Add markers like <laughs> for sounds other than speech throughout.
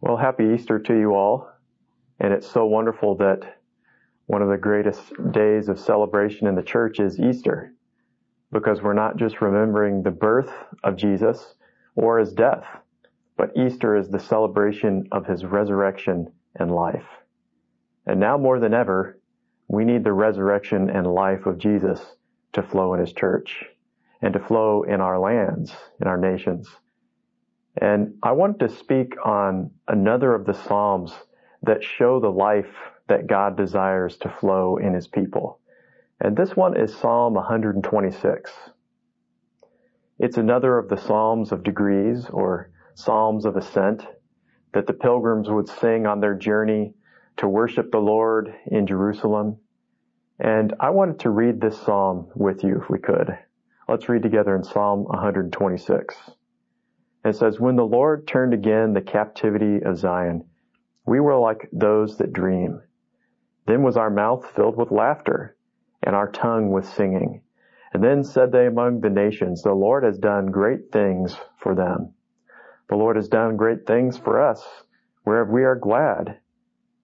Well, happy Easter to you all. And it's so wonderful that one of the greatest days of celebration in the church is Easter because we're not just remembering the birth of Jesus or his death, but Easter is the celebration of his resurrection and life. And now more than ever, we need the resurrection and life of Jesus to flow in his church and to flow in our lands, in our nations. And I want to speak on another of the Psalms that show the life that God desires to flow in his people. And this one is Psalm 126. It's another of the Psalms of degrees or Psalms of ascent that the pilgrims would sing on their journey to worship the Lord in Jerusalem. And I wanted to read this Psalm with you if we could. Let's read together in Psalm 126. It says, When the Lord turned again the captivity of Zion, we were like those that dream. Then was our mouth filled with laughter, and our tongue with singing. And then said they among the nations, The Lord has done great things for them. The Lord has done great things for us, whereof we are glad.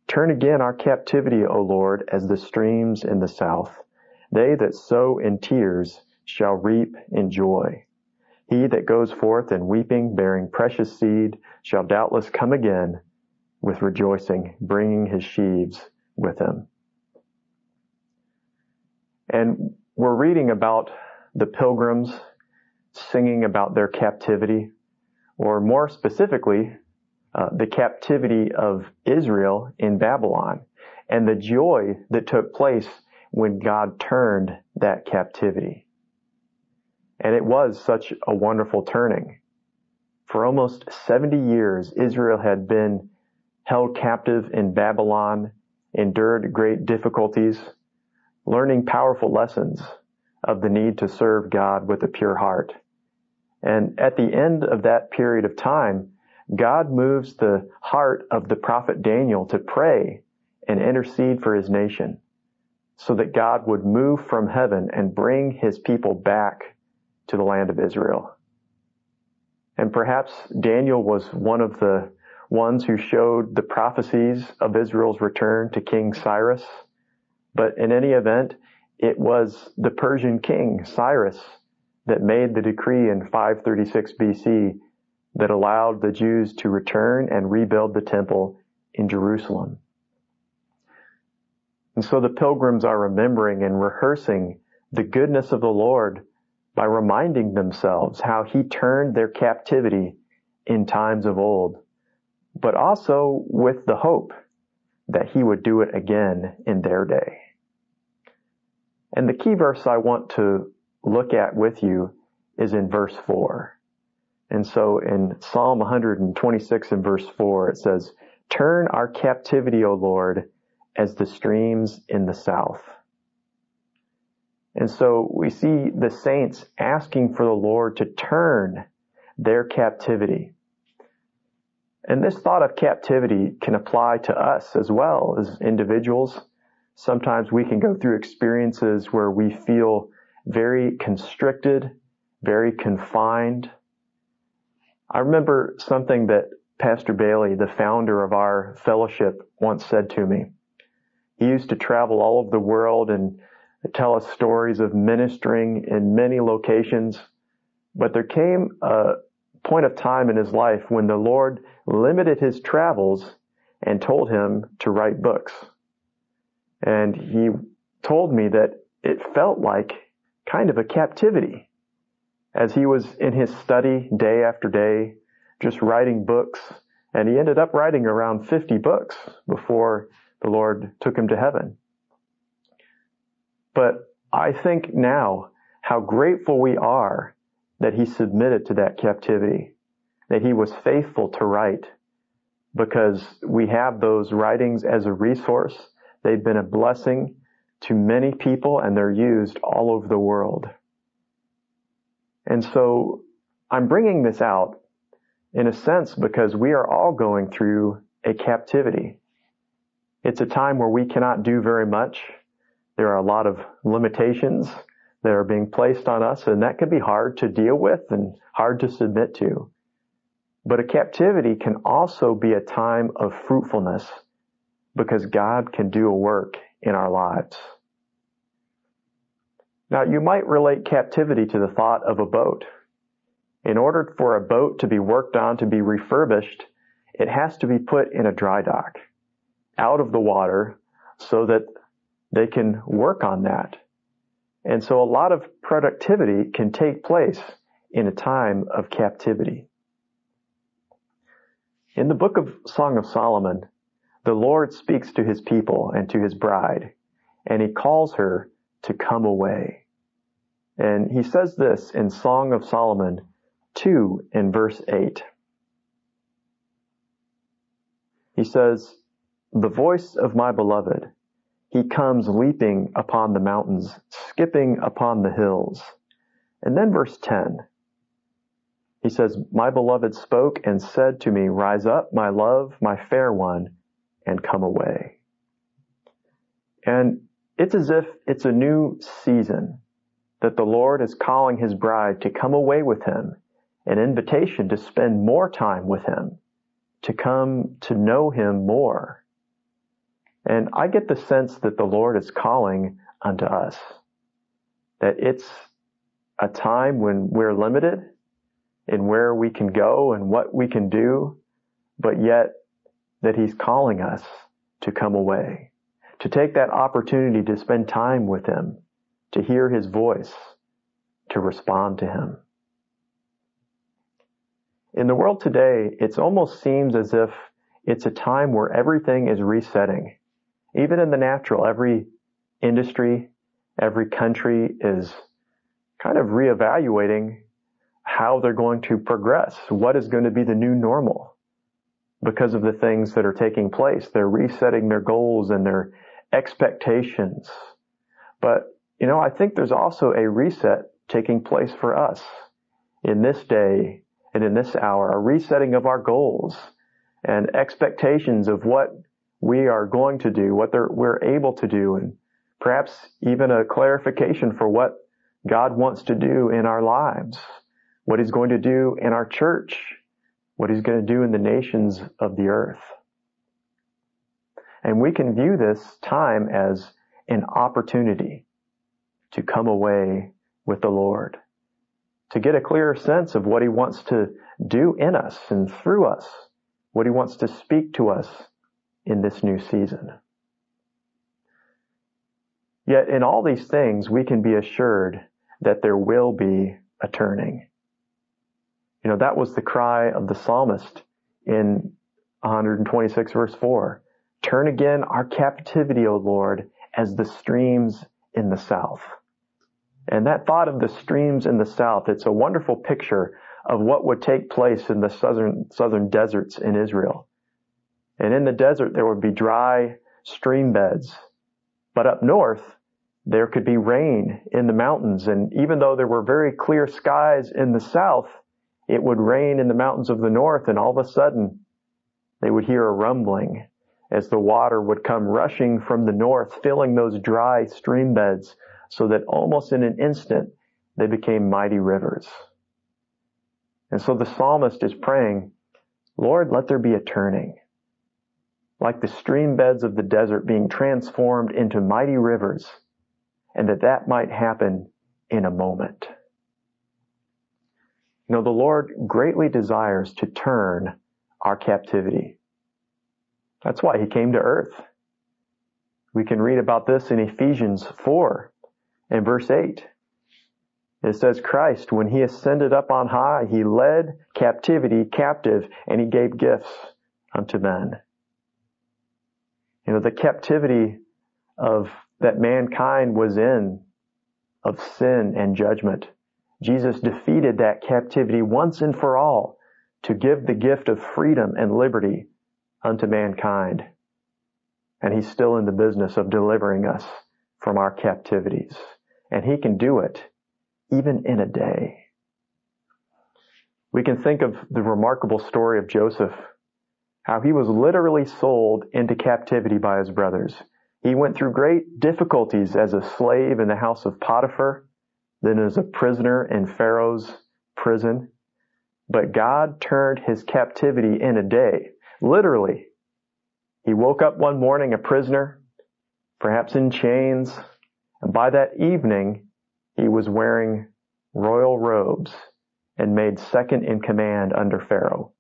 Turn again our captivity, O Lord, as the streams in the south. They that sow in tears shall reap in joy. He that goes forth in weeping, bearing precious seed, shall doubtless come again with rejoicing, bringing his sheaves with him. And we're reading about the pilgrims singing about their captivity, or more specifically, uh, the captivity of Israel in Babylon and the joy that took place when God turned that captivity. And it was such a wonderful turning. For almost 70 years, Israel had been held captive in Babylon, endured great difficulties, learning powerful lessons of the need to serve God with a pure heart. And at the end of that period of time, God moves the heart of the prophet Daniel to pray and intercede for his nation so that God would move from heaven and bring his people back to the land of Israel. And perhaps Daniel was one of the ones who showed the prophecies of Israel's return to King Cyrus. But in any event, it was the Persian king, Cyrus, that made the decree in 536 BC that allowed the Jews to return and rebuild the temple in Jerusalem. And so the pilgrims are remembering and rehearsing the goodness of the Lord by reminding themselves how he turned their captivity in times of old, but also with the hope that he would do it again in their day. And the key verse I want to look at with you is in verse 4. And so in Psalm 126 and verse 4, it says, Turn our captivity, O Lord, as the streams in the south. And so we see the saints asking for the Lord to turn their captivity. And this thought of captivity can apply to us as well as individuals. Sometimes we can go through experiences where we feel very constricted, very confined. I remember something that Pastor Bailey, the founder of our fellowship, once said to me. He used to travel all over the world and tell us stories of ministering in many locations. But there came a point of time in his life when the Lord limited his travels and told him to write books. And he told me that it felt like kind of a captivity as he was in his study day after day, just writing books. And he ended up writing around 50 books before the Lord took him to heaven. But I think now how grateful we are that he submitted to that captivity, that he was faithful to write, because we have those writings as a resource. They've been a blessing to many people and they're used all over the world. And so I'm bringing this out in a sense because we are all going through a captivity. It's a time where we cannot do very much. There are a lot of limitations that are being placed on us, and that can be hard to deal with and hard to submit to. But a captivity can also be a time of fruitfulness because God can do a work in our lives. Now, you might relate captivity to the thought of a boat. In order for a boat to be worked on, to be refurbished, it has to be put in a dry dock, out of the water, so that they can work on that. And so a lot of productivity can take place in a time of captivity. In the book of Song of Solomon, the Lord speaks to his people and to his bride, and he calls her to come away. And he says this in Song of Solomon 2 in verse 8. He says, The voice of my beloved, he comes leaping upon the mountains, skipping upon the hills. And then verse 10. He says, My beloved spoke and said to me, Rise up, my love, my fair one, and come away. And it's as if it's a new season that the Lord is calling his bride to come away with him, an invitation to spend more time with him, to come to know him more. And I get the sense that the Lord is calling unto us, that it's a time when we're limited in where we can go and what we can do, but yet that he's calling us to come away, to take that opportunity to spend time with him, to hear his voice, to respond to him. In the world today, it almost seems as if it's a time where everything is resetting. Even in the natural, every industry, every country is kind of reevaluating how they're going to progress, what is going to be the new normal because of the things that are taking place. They're resetting their goals and their expectations. But, you know, I think there's also a reset taking place for us in this day and in this hour, a resetting of our goals and expectations of what we are going to do, what we're able to do, and perhaps even a clarification for what God wants to do in our lives what he's going to do in our church, what he's going to do in the nations of the earth. And we can view this time as an opportunity to come away with the Lord, to get a clearer sense of what he wants to do in us and through us, what he wants to speak to us in this new season. Yet in all these things, we can be assured that there will be a turning. You know, that was the cry of the psalmist in 126 verse 4. Turn again our captivity, O Lord, as the streams in the south. And that thought of the streams in the south, it's a wonderful picture of what would take place in the southern, southern deserts in Israel. And in the desert, there would be dry stream beds. But up north, there could be rain in the mountains. And even though there were very clear skies in the south, it would rain in the mountains of the north and all of a sudden they would hear a rumbling as the water would come rushing from the north, filling those dry stream beds so that almost in an instant they became mighty rivers. And so the psalmist is praying, Lord, let there be a turning. Like the stream beds of the desert being transformed into mighty rivers, and that that might happen in a moment. You know, the Lord greatly desires to turn our captivity. That's why he came to earth. We can read about this in Ephesians 4 and verse 8. It says, Christ, when he ascended up on high, he led captivity captive and he gave gifts unto men. You know, the captivity of that mankind was in of sin and judgment Jesus defeated that captivity once and for all to give the gift of freedom and liberty unto mankind. And he's still in the business of delivering us from our captivities. And he can do it even in a day. We can think of the remarkable story of Joseph, how he was literally sold into captivity by his brothers. He went through great difficulties as a slave in the house of Potiphar then as a prisoner in Pharaoh's prison. But God turned his captivity in a day. Literally. He woke up one morning a prisoner, perhaps in chains, and by that evening he was wearing royal robes and made second in command under Pharaoh.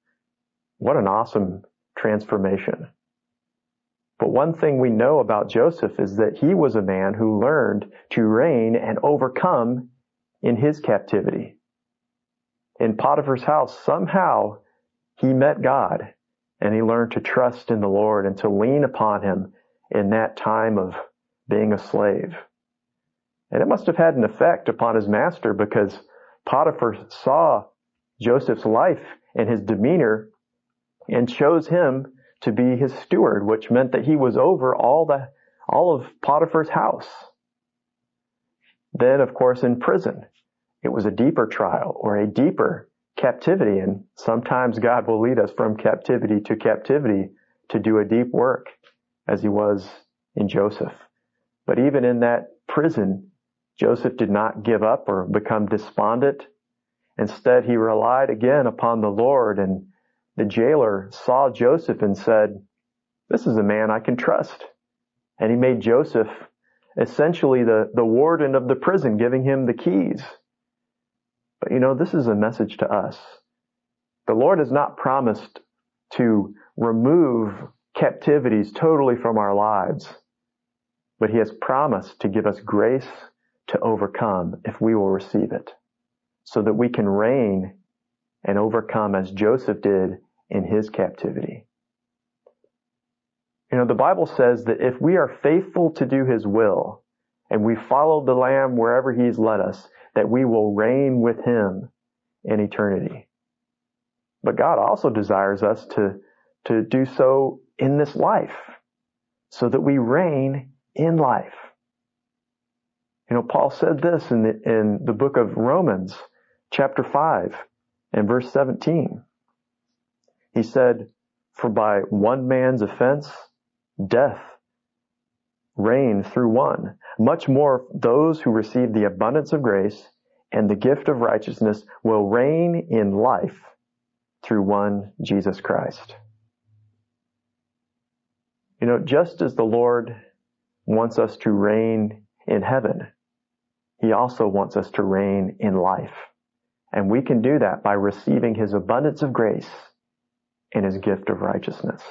What an awesome transformation. But one thing we know about Joseph is that he was a man who learned to reign and overcome in his captivity. In Potiphar's house, somehow he met God and he learned to trust in the Lord and to lean upon him in that time of being a slave. And it must have had an effect upon his master because Potiphar saw Joseph's life and his demeanor and chose him to be his steward, which meant that he was over all the, all of Potiphar's house. Then, of course, in prison, it was a deeper trial or a deeper captivity. And sometimes God will lead us from captivity to captivity to do a deep work as he was in Joseph. But even in that prison, Joseph did not give up or become despondent. Instead, he relied again upon the Lord and the jailer saw Joseph and said, this is a man I can trust. And he made Joseph essentially the, the warden of the prison, giving him the keys. But you know, this is a message to us. The Lord has not promised to remove captivities totally from our lives, but he has promised to give us grace to overcome if we will receive it so that we can reign and overcome as Joseph did in his captivity. You know, the Bible says that if we are faithful to do his will and we follow the Lamb wherever he's led us, that we will reign with him in eternity. But God also desires us to, to do so in this life so that we reign in life. You know, Paul said this in the, in the book of Romans, chapter 5 and verse 17. He said, For by one man's offense, death reigned through one. Much more those who receive the abundance of grace and the gift of righteousness will reign in life through one Jesus Christ. You know, just as the Lord wants us to reign in heaven, He also wants us to reign in life. And we can do that by receiving His abundance of grace in his gift of righteousness.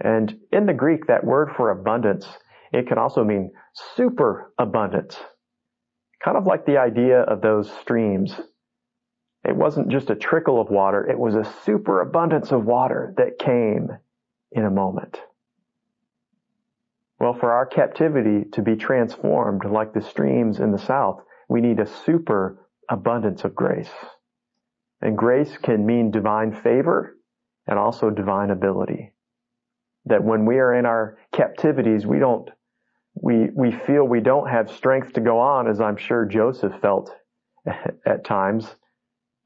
And in the Greek, that word for abundance, it can also mean super abundance. Kind of like the idea of those streams. It wasn't just a trickle of water, it was a super abundance of water that came in a moment. Well, for our captivity to be transformed like the streams in the south, we need a super abundance of grace. And grace can mean divine favor and also divine ability. That when we are in our captivities, we don't, we, we feel we don't have strength to go on, as I'm sure Joseph felt <laughs> at times,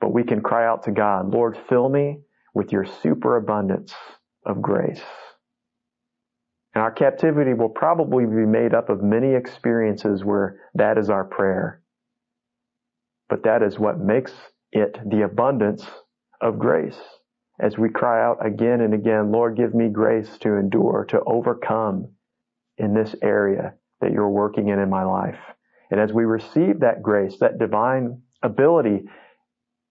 but we can cry out to God, Lord, fill me with your superabundance of grace. And our captivity will probably be made up of many experiences where that is our prayer. But that is what makes it the abundance of grace as we cry out again and again, Lord, give me grace to endure, to overcome in this area that you're working in in my life. And as we receive that grace, that divine ability,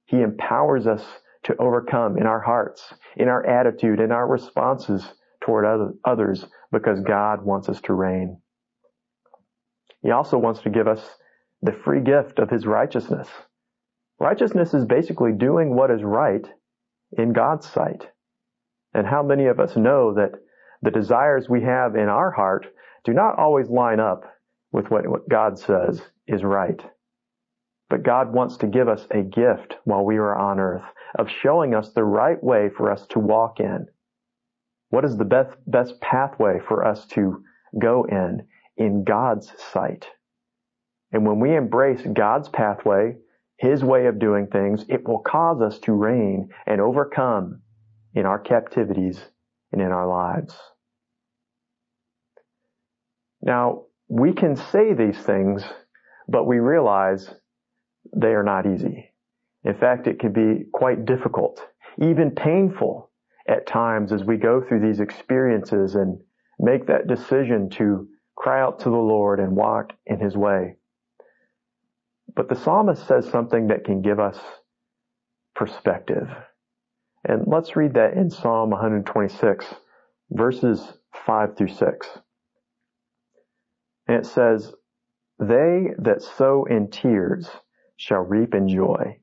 He empowers us to overcome in our hearts, in our attitude, in our responses toward others, because God wants us to reign. He also wants to give us the free gift of His righteousness. Righteousness is basically doing what is right in God's sight. And how many of us know that the desires we have in our heart do not always line up with what, God says is right. But God wants to give us a gift while we are on earth of showing us the right way for us to walk in. What is the best, best pathway for us to go in, in God's sight? And when we embrace God's pathway, his way of doing things, it will cause us to reign and overcome in our captivities and in our lives. Now, we can say these things, but we realize they are not easy. In fact, it can be quite difficult, even painful at times as we go through these experiences and make that decision to cry out to the Lord and walk in his way. But the psalmist says something that can give us perspective. And let's read that in Psalm 126, verses 5 through 6. And it says, They that sow in tears shall reap in joy.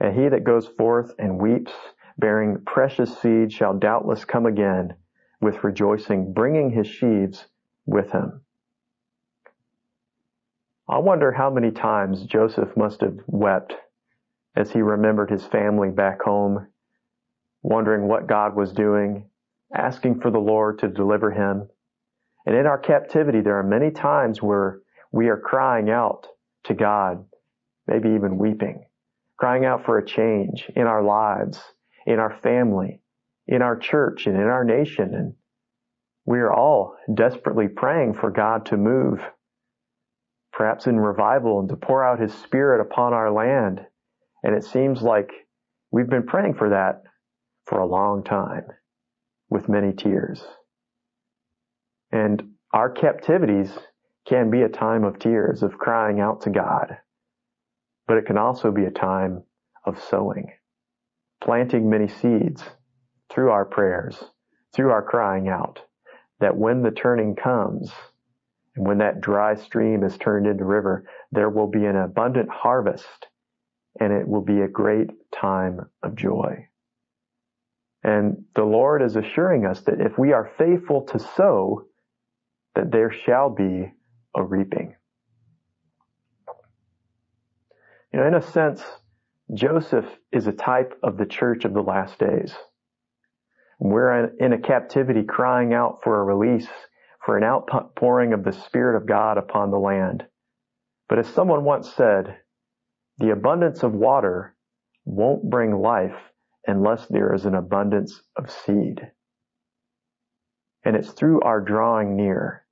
And he that goes forth and weeps, bearing precious seed, shall doubtless come again with rejoicing, bringing his sheaves with him. I wonder how many times Joseph must have wept as he remembered his family back home, wondering what God was doing, asking for the Lord to deliver him. And in our captivity, there are many times where we are crying out to God, maybe even weeping, crying out for a change in our lives, in our family, in our church, and in our nation. And we are all desperately praying for God to move, perhaps in revival and to pour out his spirit upon our land. And it seems like we've been praying for that for a long time with many tears. And our captivities can be a time of tears, of crying out to God. But it can also be a time of sowing, planting many seeds through our prayers, through our crying out, that when the turning comes, and when that dry stream is turned into river, there will be an abundant harvest, and it will be a great time of joy. And the Lord is assuring us that if we are faithful to sow, that there shall be a reaping. You know, in a sense, Joseph is a type of the church of the last days. We're in a captivity crying out for a release, for an outpouring of the Spirit of God upon the land. But as someone once said, the abundance of water won't bring life unless there is an abundance of seed. And it's through our drawing near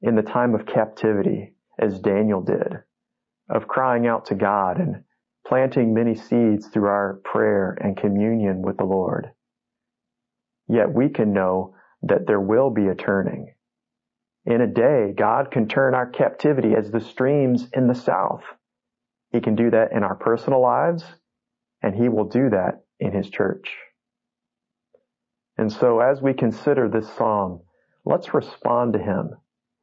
in the time of captivity, as Daniel did, of crying out to God and planting many seeds through our prayer and communion with the Lord. Yet we can know that there will be a turning. In a day, God can turn our captivity as the streams in the south. He can do that in our personal lives, and He will do that in His church. And so as we consider this psalm, let's respond to Him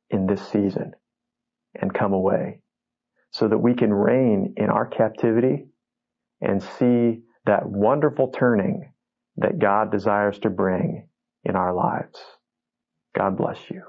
in this season and come away so that we can reign in our captivity and see that wonderful turning that God desires to bring in our lives. God bless you.